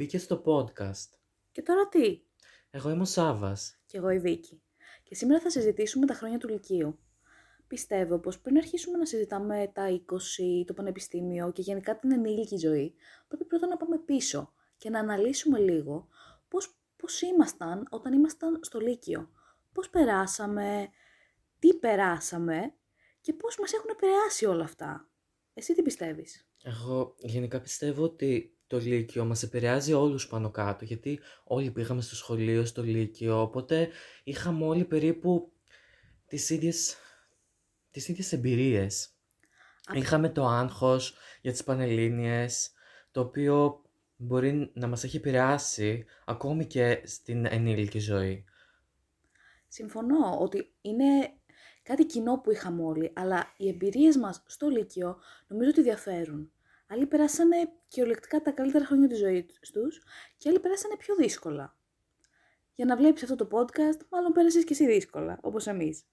Μπήκε στο podcast. Και τώρα τι; Εγώ είμαι ο Σάβας. Κι εγώ η Βίκη. Και σήμερα θα συζητήσουμε τα χρόνια του Λυκείου. Πιστεύω πως πριν αρχίσουμε να συζητάμε τα 20, το πανεπιστήμιο και γενικά την ενήλικη ζωή, πρέπει πρώτα να πάμε πίσω και να αναλύσουμε λίγο πώς, πώς ήμασταν όταν ήμασταν στο Λύκειο. Πώς περάσαμε, τι περάσαμε και πώς μας έχουν επηρεάσει όλα αυτά. Εσύ τι πιστεύεις; Εγώ γενικά πιστεύω ότι το Λύκειο μας επηρεάζει όλους πάνω κάτω, γιατί όλοι πήγαμε στο σχολείο, στο Λύκειο, οπότε είχαμε όλοι περίπου τις ίδιες, τις ίδιες εμπειρίες. Α- Είχαμε το άγχος για τις Πανελλήνιες, το οποίο μπορεί να μας έχει επηρεάσει ακόμη και στην ενήλικη ζωή. Συμφωνώ ότι είναι κάτι κοινό που είχαμε όλοι, αλλά οι εμπειρίες μας στο Λύκειο νομίζω ότι διαφέρουν. Άλλοι περάσανε κυριολεκτικά τα καλύτερα χρόνια της ζωής τους και άλλοι περάσανε πιο δύσκολα. Για να βλέπεις αυτό το podcast, μάλλον πέρασες και εσύ δύσκολα, όπως εμείς.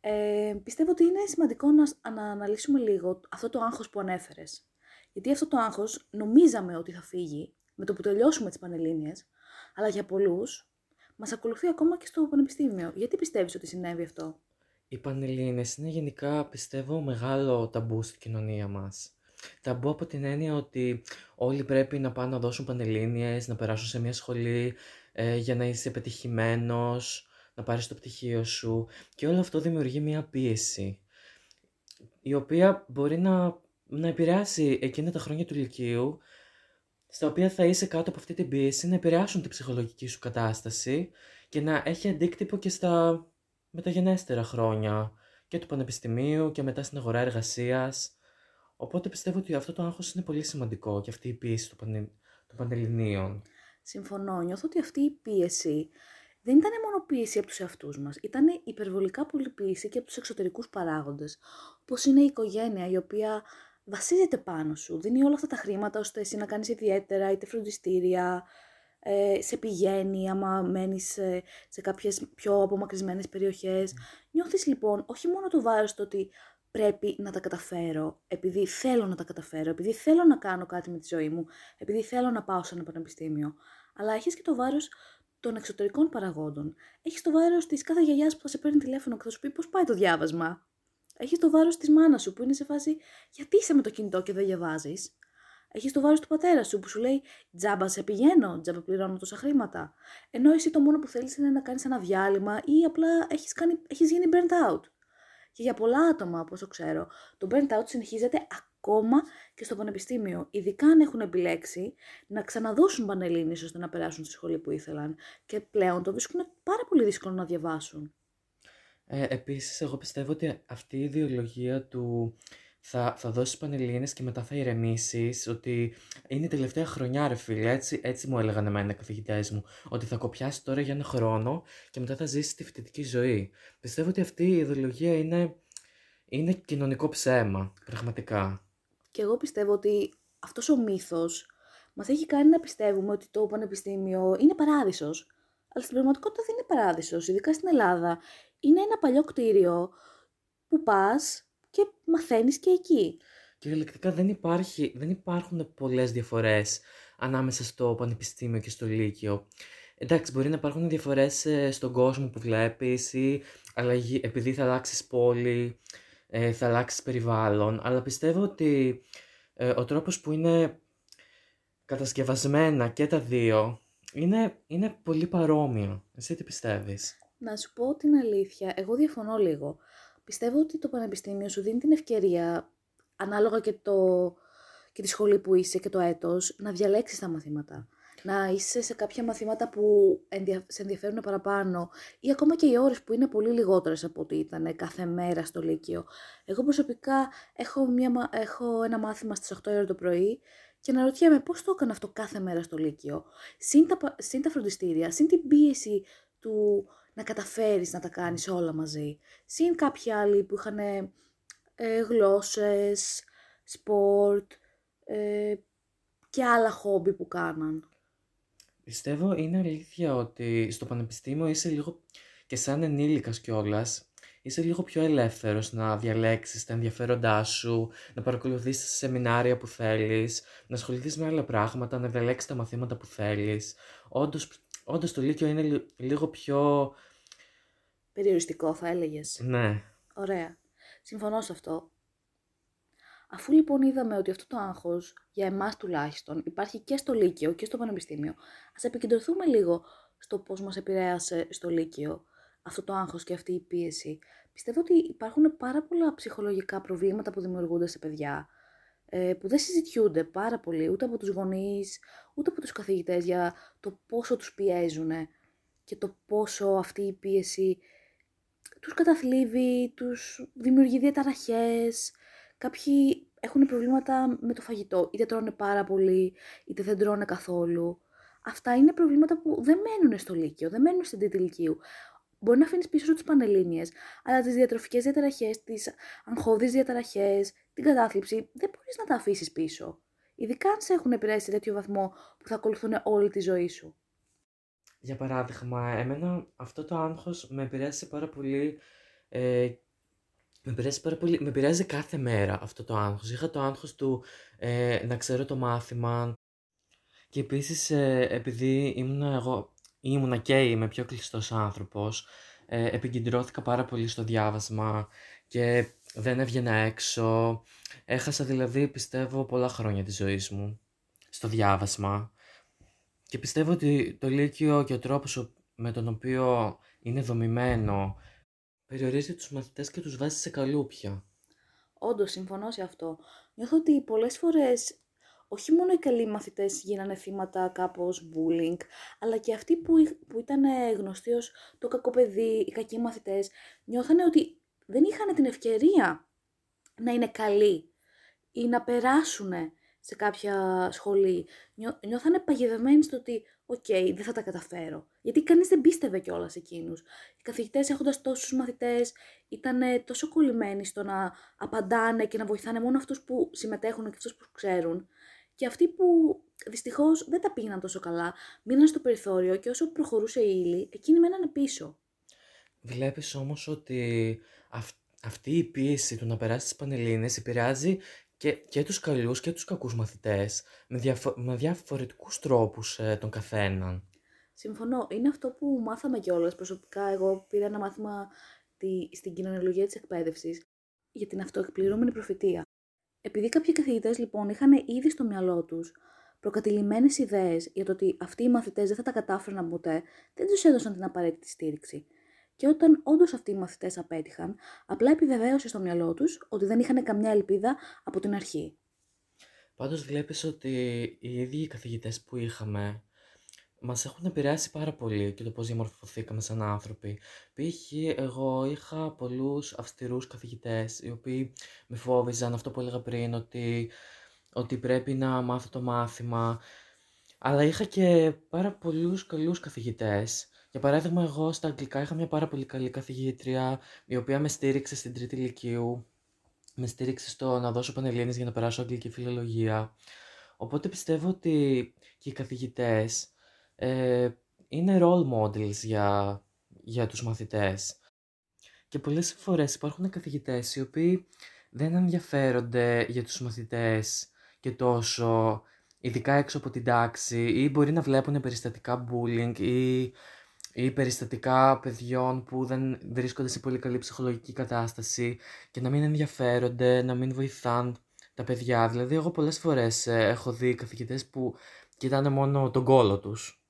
Ε, πιστεύω ότι είναι σημαντικό να, να αναλύσουμε λίγο αυτό το άγχος που ανέφερες. Γιατί αυτό το άγχος νομίζαμε ότι θα φύγει με το που τελειώσουμε τις Πανελλήνιες, αλλά για πολλούς μας ακολουθεί ακόμα και στο πανεπιστήμιο. Γιατί πιστεύεις ότι συνέβη αυτό; Οι Πανελλήνες είναι γενικά, πιστεύω, μεγάλο ταμπού στην κοινωνία μας. Ταμπού από την έννοια ότι όλοι πρέπει να πάνε να δώσουν Πανελλήνιες, να περάσουν σε μια σχολή ε, για να είσαι πετυχημένος, να πάρεις το πτυχίο σου και όλο αυτό δημιουργεί μια πίεση η οποία μπορεί να, να επηρεάσει εκείνα τα χρόνια του Λυκείου στα οποία θα είσαι κάτω από αυτή την πίεση, να επηρεάσουν την ψυχολογική σου κατάσταση και να έχει αντίκτυπο και στα μεταγενέστερα χρόνια και του πανεπιστημίου και μετά στην αγορά εργασίας. Οπότε πιστεύω ότι αυτό το άγχος είναι πολύ σημαντικό και αυτή η πίεση των, πανε... των Πανελληνίων. Συμφωνώ. Νιώθω ότι αυτή η πίεση δεν ήταν μόνο πίεση από τους εαυτούς μας. Ήταν υπερβολικά πολύ πίεση και από τους εξωτερικούς παράγοντες. Όπως είναι η οικογένεια η οποία βασίζεται πάνω σου. Δίνει όλα αυτά τα χρήματα ώστε εσύ να κάνεις ιδιαίτερα, είτε φροντιστήρια, ε, σε πηγαίνει άμα μένεις σε, σε κάποιες πιο απομακρυσμένες περιοχές. Νιώθεις λοιπόν όχι μόνο το βάρος το ότι πρέπει να τα καταφέρω, επειδή θέλω να τα καταφέρω, επειδή θέλω να κάνω κάτι με τη ζωή μου, επειδή θέλω να πάω σε ένα πανεπιστήμιο, αλλά έχεις και το βάρος των εξωτερικών παραγόντων. Έχεις το βάρος της κάθε γιαγιάς που θα σε παίρνει τηλέφωνο και θα σου πει πώς πάει το διάβασμα; Έχεις το βάρος της μάνας σου που είναι σε φάση γιατί είσαι με το κινητό και δεν διαβάζεις; Έχεις το βάρος του πατέρα σου που σου λέει τζάμπα σε πηγαίνω, τζάμπα πληρώνω τόσα χρήματα. Ενώ εσύ το μόνο που θέλεις είναι να κάνεις ένα διάλειμμα ή απλά έχεις έχεις γίνει burnt out. Και για πολλά άτομα, όπω το ξέρω, το burnt out συνεχίζεται ακόμα και στο πανεπιστήμιο. Ειδικά αν έχουν επιλέξει να ξαναδώσουν πανελλήνιες ώστε να περάσουν στη σχολή που ήθελαν. Και πλέον το βρίσκουν πάρα πολύ δύσκολο να διαβάσουν. Ε, επίσης, εγώ πιστεύω ότι αυτή η ιδεολογία του θα, θα δώσεις πανελλήνες και μετά θα ηρεμήσεις, ότι είναι η τελευταία χρονιά ρε φίλε, έτσι, έτσι μου έλεγαν εμένα οι καθηγητές μου, ότι θα κοπιάσεις τώρα για ένα χρόνο και μετά θα ζήσεις τη φοιτητική ζωή. Πιστεύω ότι αυτή η ιδεολογία είναι, είναι κοινωνικό ψέμα, πραγματικά. Και εγώ πιστεύω ότι αυτός ο μύθος μας έχει κάνει να πιστεύουμε ότι το πανεπιστήμιο είναι παράδεισος. Αλλά στην πραγματικότητα δεν είναι παράδεισος, ειδικά στην Ελλάδα. Είναι ένα παλιό κτίριο που πας και μαθαίνεις και εκεί. Κυριολεκτικά δεν, υπάρχει, δεν υπάρχουν πολλές διαφορές ανάμεσα στο πανεπιστήμιο και στο λύκειο. Εντάξει, μπορεί να υπάρχουν διαφορές ε, στον κόσμο που βλέπεις ή αλλαγή, επειδή θα αλλάξεις πόλη, ε, θα αλλάξεις περιβάλλον, αλλά πιστεύω ότι ε, ο τρόπος που είναι κατασκευασμένα και τα δύο είναι, είναι πολύ παρόμοιο. Εσύ τι πιστεύεις; Να σου πω την αλήθεια, εγώ διαφωνώ λίγο. Πιστεύω ότι το πανεπιστήμιο σου δίνει την ευκαιρία, ανάλογα και, το, και τη σχολή που είσαι και το έτος, να διαλέξεις τα μαθήματα. Να είσαι σε κάποια μαθήματα που ενδια... σε ενδιαφέρουν παραπάνω ή ακόμα και οι ώρες που είναι πολύ λιγότερες από ό,τι ήταν κάθε μέρα στο Λύκειο. Εγώ προσωπικά έχω, μια... έχω ένα μάθημα στις 8 ώρα το πρωί και να ρωτιέμαι πώς το έκανα αυτό κάθε μέρα στο Λύκειο. Συν τα, συν τα φροντιστήρια, συν την πίεση του να καταφέρεις να τα κάνεις όλα μαζί. Συν κάποιοι άλλοι που είχαν ε, γλώσσες, sport ε, και άλλα χόμπι που κάναν. Πιστεύω είναι αλήθεια ότι στο πανεπιστήμιο είσαι λίγο και σαν ενήλικας κιόλας. είσαι λίγο πιο ελεύθερος να διαλέξεις τα ενδιαφέροντά σου, να παρακολουθήσεις τα σεμινάρια που θέλεις, να ασχοληθείς με άλλα πράγματα, να διαλέξεις τα μαθήματα που θέλεις. Όντως, όντως το Λύκειο είναι λι- λίγο πιο... Περιοριστικό θα έλεγες. Ναι, Ωραία. Συμφωνώ σε αυτό. Αφού λοιπόν είδαμε ότι αυτό το άγχος, για εμάς τουλάχιστον, υπάρχει και στο Λύκειο και στο Πανεπιστήμιο, ας επικεντρωθούμε λίγο στο πώς μας επηρέασε στο Λύκειο αυτό το άγχος και αυτή η πίεση. Πιστεύω ότι υπάρχουν πάρα πολλά ψυχολογικά προβλήματα που δημιουργούνται σε παιδιά, ε, που δεν συζητιούνται πάρα πολύ ούτε από τους γονείς, ούτε από τους καθηγητές για το πόσο τους πιέζουν και το πόσο αυτή η πίεση τους καταθλίβει, τους δημιουργεί διαταραχές. Κάποιοι έχουν προβλήματα με το φαγητό, είτε τρώνε πάρα πολύ, είτε δεν τρώνε καθόλου. Αυτά είναι προβλήματα που δεν μένουν στο Λύκειο, δεν μένουν στην τρίτη Λυκείου. Μπορεί να αφήνεις πίσω σου τις πανελλήνιες, αλλά τις διατροφικές διαταραχές, τις αγχώδεις διαταραχές, την κατάθλιψη, δεν μπορείς να τα αφήσεις πίσω. Ειδικά αν σε έχουν επηρεάσει σε τέτοιο βαθμό που θα ακολουθούν όλη τη ζωή σου. Για παράδειγμα, εμένα αυτό το άγχος με επηρέασε πάρα πολύ, ε, με επηρέασε πάρα πολύ, με επηρεάζει κάθε μέρα αυτό το άγχος. Είχα το άγχος του ε, να ξέρω το μάθημα και επίσης ε, επειδή ήμουνα εγώ, ήμουνα και είμαι πιο κλειστός άνθρωπος, ε, επικεντρώθηκα πάρα πολύ στο διάβασμα και δεν έβγαινα έξω. Έχασα δηλαδή, πιστεύω, πολλά χρόνια της ζωής μου στο διάβασμα. Και πιστεύω ότι το Λύκειο και ο τρόπος ο- με τον οποίο είναι δομημένο περιορίζει τους μαθητές και τους βάζει σε καλούπια. Όντως, συμφωνώ σε αυτό. Νιώθω ότι πολλές φορές όχι μόνο οι καλοί μαθητές γίνανε θύματα κάπως bullying, αλλά και αυτοί που, εί- που ήταν ε, γνωστοί ως το κακό παιδί, οι κακοί μαθητές, νιώθανε ότι δεν είχαν την ευκαιρία να είναι καλοί ή να περάσουν σε κάποια σχολή. Νιώ, νιώθανε παγιδευμένοι στο ότι «OK, δεν θα τα καταφέρω». Γιατί κανείς δεν πίστευε κιόλας εκείνους. Οι καθηγητές έχοντας τόσους μαθητές ήταν τόσο κολλημένοι στο να απαντάνε και να βοηθάνε μόνο αυτούς που συμμετέχουν και αυτούς που ξέρουν. Και αυτοί που δυστυχώς δεν τα πήγαιναν τόσο καλά, μείναν στο περιθώριο και όσο προχωρούσε η ύλη, εκείνοι μένανε πίσω. Βλέπεις όμως ότι αυ- αυτή η πίεση του να περάσει τις Πανελλήνιες επηρεάζει και, και τους καλούς και τους κακούς μαθητές με, διαφο- με διαφορετικούς τρόπους ε, τον καθέναν. Συμφωνώ. Είναι αυτό που μάθαμε κιόλας. Προσωπικά, εγώ πήρα ένα μάθημα τη, στην κοινωνιολογία της εκπαίδευσης για την αυτοεκπληρούμενη προφητεία. Επειδή κάποιοι καθηγητές λοιπόν είχαν ήδη στο μυαλό τους προκατηλημένες ιδέες για το ότι αυτοί οι μαθητές δεν θα τα κατάφεραν ποτέ, δεν τους έδωσαν την απαραίτητη στήριξη. Και όταν όντως αυτοί οι μαθητές απέτυχαν, απλά επιβεβαίωσε στο μυαλό τους ότι δεν είχαν καμιά ελπίδα από την αρχή. Πάντως βλέπεις ότι οι ίδιοι οι καθηγητές που είχαμε μας έχουν επηρεάσει πάρα πολύ και το πώς διαμορφωθήκαμε σαν άνθρωποι. Π.χ. εγώ είχα πολλούς αυστηρούς καθηγητές οι οποίοι με φόβιζαν αυτό που έλεγα πριν ότι, ότι πρέπει να μάθω το μάθημα. Αλλά είχα και πάρα πολλούς καλούς καθηγητές. Για παράδειγμα, εγώ στα αγγλικά είχα μια πάρα πολύ καλή καθηγήτρια η οποία με στήριξε στην τρίτη ηλικίου. Με στήριξε στο να δώσω πανελλήνιες για να περάσω αγγλική φιλολογία. Οπότε πιστεύω ότι και οι καθηγητές ε, είναι role models για, για τους μαθητές. Και πολλές φορές υπάρχουν καθηγητές οι οποίοι δεν ενδιαφέρονται για τους μαθητές και τόσο, ειδικά έξω από την τάξη, ή μπορεί να βλέπουν περιστατικά bullying ή, ή περιστατικά παιδιών που δεν βρίσκονται σε πολύ καλή ψυχολογική κατάσταση και να μην ενδιαφέρονται, να μην βοηθάν τα παιδιά. Δηλαδή, εγώ πολλές φορές ε, έχω δει καθηγητές που κοιτάνε μόνο τον κόλο τους.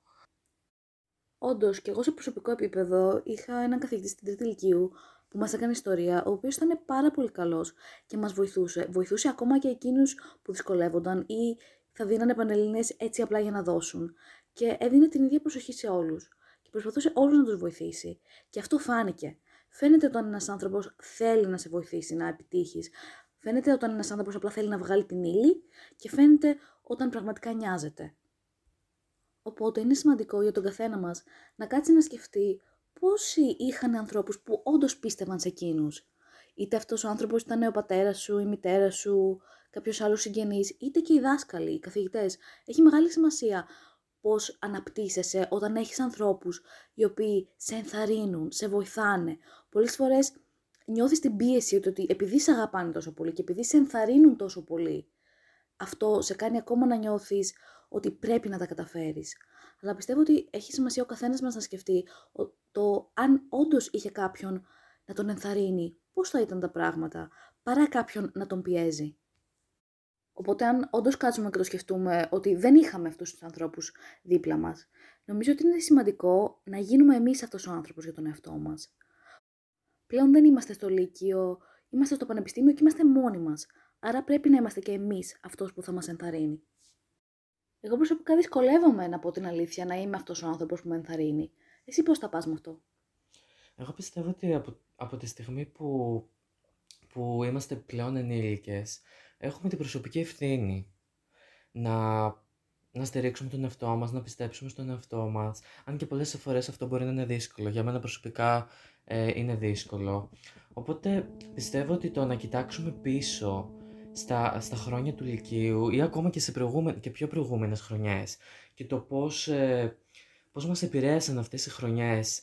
Όντως, και εγώ σε προσωπικό επίπεδο είχα έναν καθηγητή στην τρίτη ηλικίου που μας έκανε ιστορία, ο οποίος ήταν πάρα πολύ καλός και μας βοηθούσε. Βοηθούσε ακόμα και εκείνους που δυσκολεύονταν ή θα δίνανε πανελληνίες έτσι απλά για να δώσουν. Και έδινε την ίδια προσοχή σε όλους. Και προσπαθούσε όλους να τους βοηθήσει. Και αυτό φάνηκε. Φαίνεται όταν ένας άνθρωπος θέλει να σε βοηθήσει να επιτύχεις. Φαίνεται όταν ένας άνθρωπος απλά θέλει να βγάλει την ύλη και φαίνεται όταν πραγματικά νοιάζεται. Οπότε είναι σημαντικό για τον καθένα μας να κάτσει να σκεφτεί πόσοι είχαν ανθρώπους που όντως πίστευαν σε εκείνους. Είτε αυτός ο άνθρωπος ήταν ο πατέρας σου, η μητέρα σου, κάποιος άλλος συγγενής, είτε και οι δάσκαλοι, οι καθηγητές. Έχει μεγάλη σημασία πώς αναπτύσσεσαι όταν έχεις ανθρώπους οι οποίοι σε ενθαρρύνουν, σε βοηθάνε. Πολλές φορές νιώθεις την πίεση ότι, ότι επειδή σε αγαπάνε τόσο πολύ και επειδή σε ενθαρρύνουν τόσο πολύ, αυτό σε κάνει ακόμα να νιώθεις ότι πρέπει να τα καταφέρεις. Αλλά πιστεύω ότι έχει σημασία ο καθένας μας να σκεφτεί το αν όντως είχε κάποιον να τον ενθαρρύνει, πώς θα ήταν τα πράγματα, παρά κάποιον να τον πιέζει. Οπότε, αν όντως κάτσουμε και το σκεφτούμε ότι δεν είχαμε αυτούς τους ανθρώπους δίπλα μας, νομίζω ότι είναι σημαντικό να γίνουμε εμείς αυτός ο άνθρωπος για τον εαυτό μας. Πλέον δεν είμαστε στο Λύκειο, είμαστε στο Πανεπιστήμιο και είμαστε μόνοι μας. Άρα πρέπει να είμαστε και εμείς αυτός που θα μας ενθαρρύνει. Εγώ προσωπικά δυσκολεύομαι να πω την αλήθεια να είμαι αυτός ο άνθρωπος που με ενθαρρύνει. Εσύ πώς θα πας με αυτό; Εγώ πιστεύω ότι από, από τη στιγμή που, που είμαστε πλέον ενήλικες, έχουμε την προσωπική ευθύνη να, να στηρίξουμε τον εαυτό μας, να πιστέψουμε στον εαυτό μας. Αν και πολλές φορές αυτό μπορεί να είναι δύσκολο. Για μένα προσωπικά ε, είναι δύσκολο. Οπότε πιστεύω ότι το να κοιτάξουμε πίσω στα, στα χρόνια του Λυκείου ή ακόμα και, σε και πιο προηγούμενες χρονιές και το πώς, ε, πώς μας επηρέασαν αυτές οι χρονιές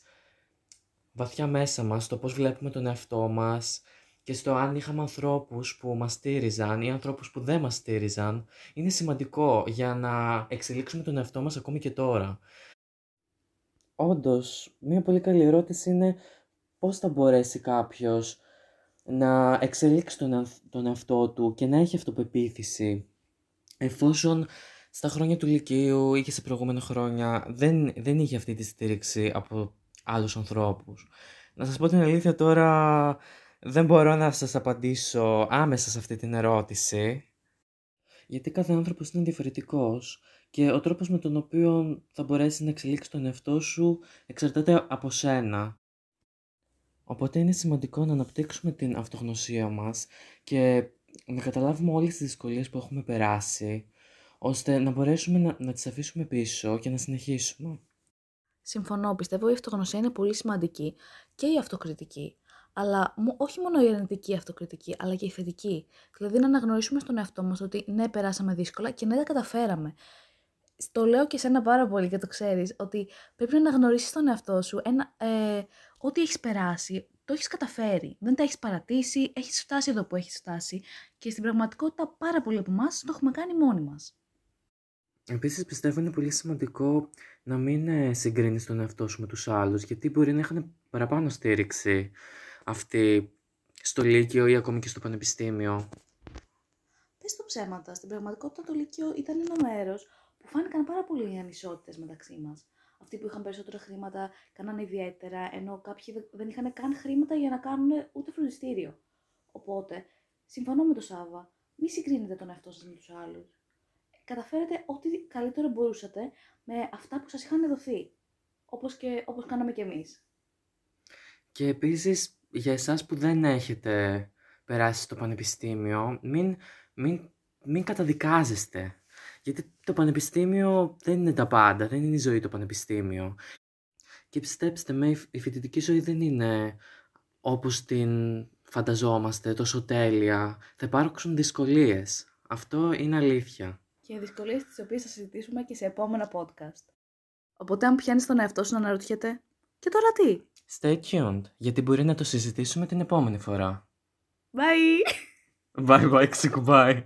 βαθιά μέσα μας, το πώς βλέπουμε τον εαυτό μας, και στο αν είχαμε ανθρώπους που μας στήριζαν ή ανθρώπους που δεν μας στήριζαν είναι σημαντικό για να εξελίξουμε τον εαυτό μας ακόμη και τώρα. Όντως, μια πολύ καλή ερώτηση είναι πώς θα μπορέσει κάποιος να εξελίξει τον, τον εαυτό του και να έχει αυτοπεποίθηση εφόσον στα χρόνια του Λυκείου ή και σε προηγούμενα χρόνια δεν, δεν είχε αυτή τη στήριξη από άλλους ανθρώπους. Να σας πω την αλήθεια τώρα, δεν μπορώ να σας απαντήσω άμεσα σε αυτή την ερώτηση, γιατί κάθε άνθρωπος είναι διαφορετικός και ο τρόπος με τον οποίο θα μπορέσει να εξελίξει τον εαυτό σου εξαρτάται από σένα. Οπότε είναι σημαντικό να αναπτύξουμε την αυτογνωσία μας και να καταλάβουμε όλες τις δυσκολίες που έχουμε περάσει, ώστε να μπορέσουμε να, να τις αφήσουμε πίσω και να συνεχίσουμε. Συμφωνώ, πιστεύω η αυτογνωσία είναι πολύ σημαντική και η αυτοκριτική αλλά όχι μόνο η αρνητική αυτοκριτική, αλλά και η θετική. Δηλαδή να αναγνωρίσουμε στον εαυτό μας ότι ναι, περάσαμε δύσκολα και ναι, τα καταφέραμε. Το λέω και σένα πάρα πολύ και το ξέρεις, ότι πρέπει να αναγνωρίσεις τον εαυτό σου ένα, ε, ό,τι έχεις περάσει, το έχεις καταφέρει, δεν τα έχεις παρατήσει, έχεις φτάσει εδώ που έχεις φτάσει και στην πραγματικότητα πάρα πολλοί από εμάς το έχουμε κάνει μόνοι μας. Επίσης, πιστεύω είναι πολύ σημαντικό να μην ε, συγκρίνεις τον εαυτό σου με τους άλλους, γιατί μπορεί να έχουν παραπάνω στήριξη αυτή στο Λύκειο ή ακόμη και στο Πανεπιστήμιο. Πες το ψέματα, στην πραγματικότητα το Λύκειο ήταν ένα μέρος που φάνηκαν πάρα πολλοί οι ανισότητες μεταξύ μας. Αυτοί που είχαν περισσότερα χρήματα κάνανε ιδιαίτερα, ενώ κάποιοι δεν είχαν καν χρήματα για να κάνουν ούτε φροντιστήριο. Οπότε, συμφωνώ με τον Σάβα, μη συγκρίνετε τον εαυτό σας με τους άλλους. Καταφέρετε ό,τι καλύτερο μπορούσατε με αυτά που σας είχαν δοθεί. Όπως και όπως κάναμε κι εμείς. Και επίσης για εσάς που δεν έχετε περάσει στο πανεπιστήμιο, μην, μην, μην καταδικάζεστε. Γιατί το πανεπιστήμιο δεν είναι τα πάντα, δεν είναι η ζωή το πανεπιστήμιο. Και πιστέψτε με, η φοιτητική ζωή δεν είναι όπως την φανταζόμαστε, τόσο τέλεια. Θα υπάρξουν δυσκολίες. Αυτό είναι αλήθεια. Και δυσκολίες τις οποίες θα συζητήσουμε και σε επόμενα podcast. Οπότε αν πιάνεις τον εαυτό σου να αναρωτιέται, και τώρα τι; Stay tuned, γιατί μπορεί να το συζητήσουμε την επόμενη φορά. Bye! Bye bye, ξεκουμπάει.